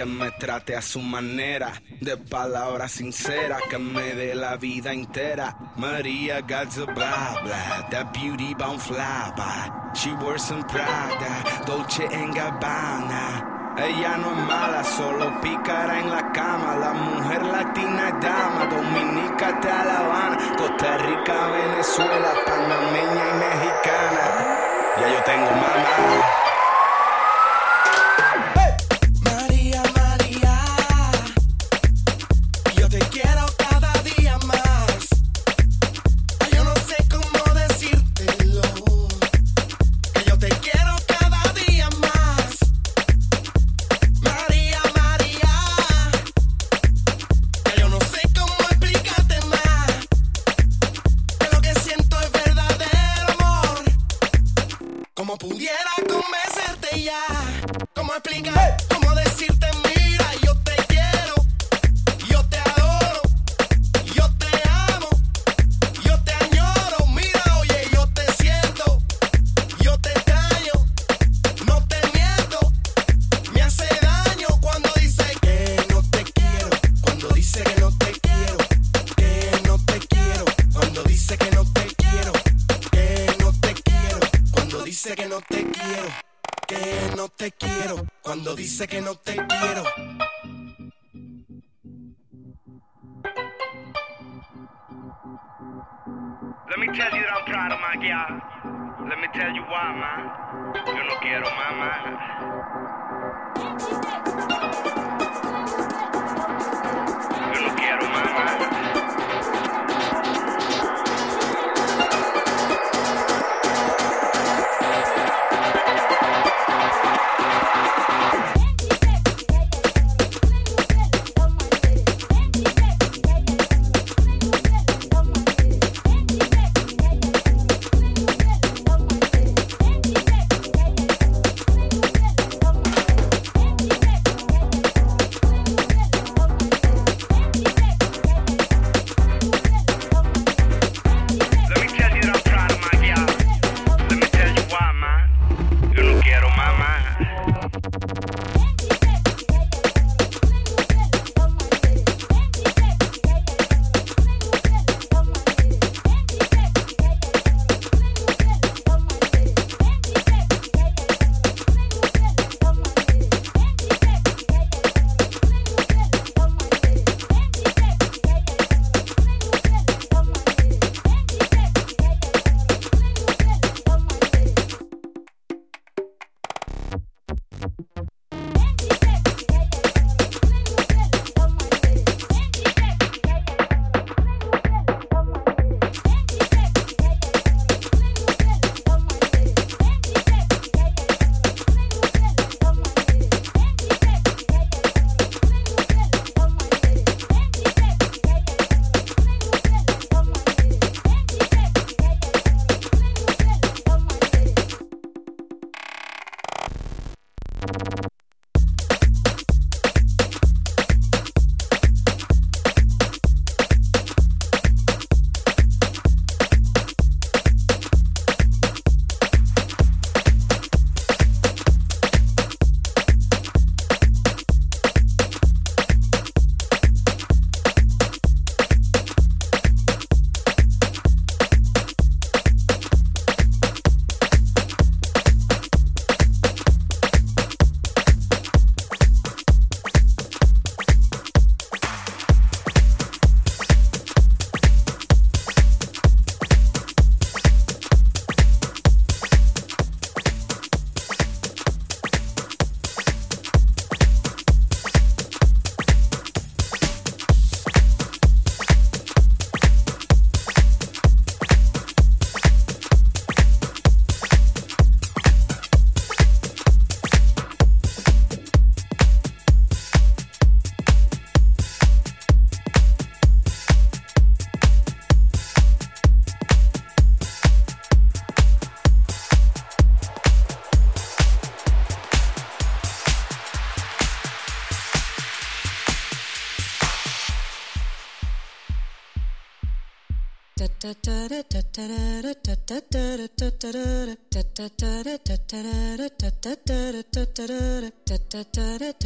que me trate a su manera, de palabras sinceras, que me dé la vida entera. Maria got that beauty bound fly. She wears some Prada, Dolce and Gabbana. Ella no es mala, solo pícara en la cama. La mujer latina es dama, dominica La Habana, Costa Rica, Venezuela, panameña y mexicana. Ya yo tengo mamá.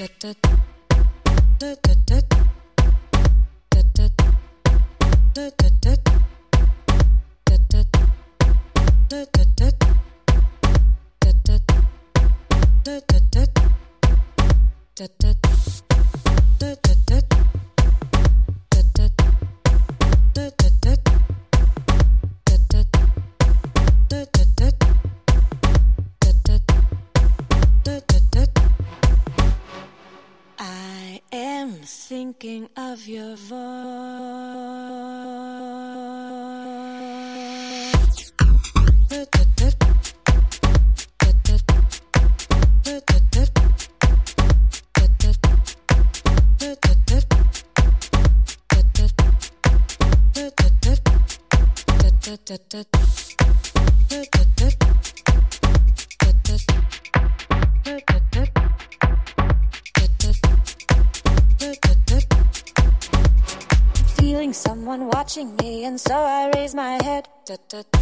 Da-da-da. thinking of your voice. watching me, and so I raise my head. Da, da, da.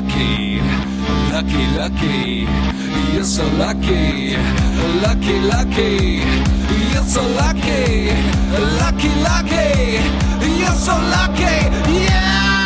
lucky, lucky, lucky. You're so lucky, lucky, lucky. You're so lucky, lucky, lucky. You're so lucky, yeah.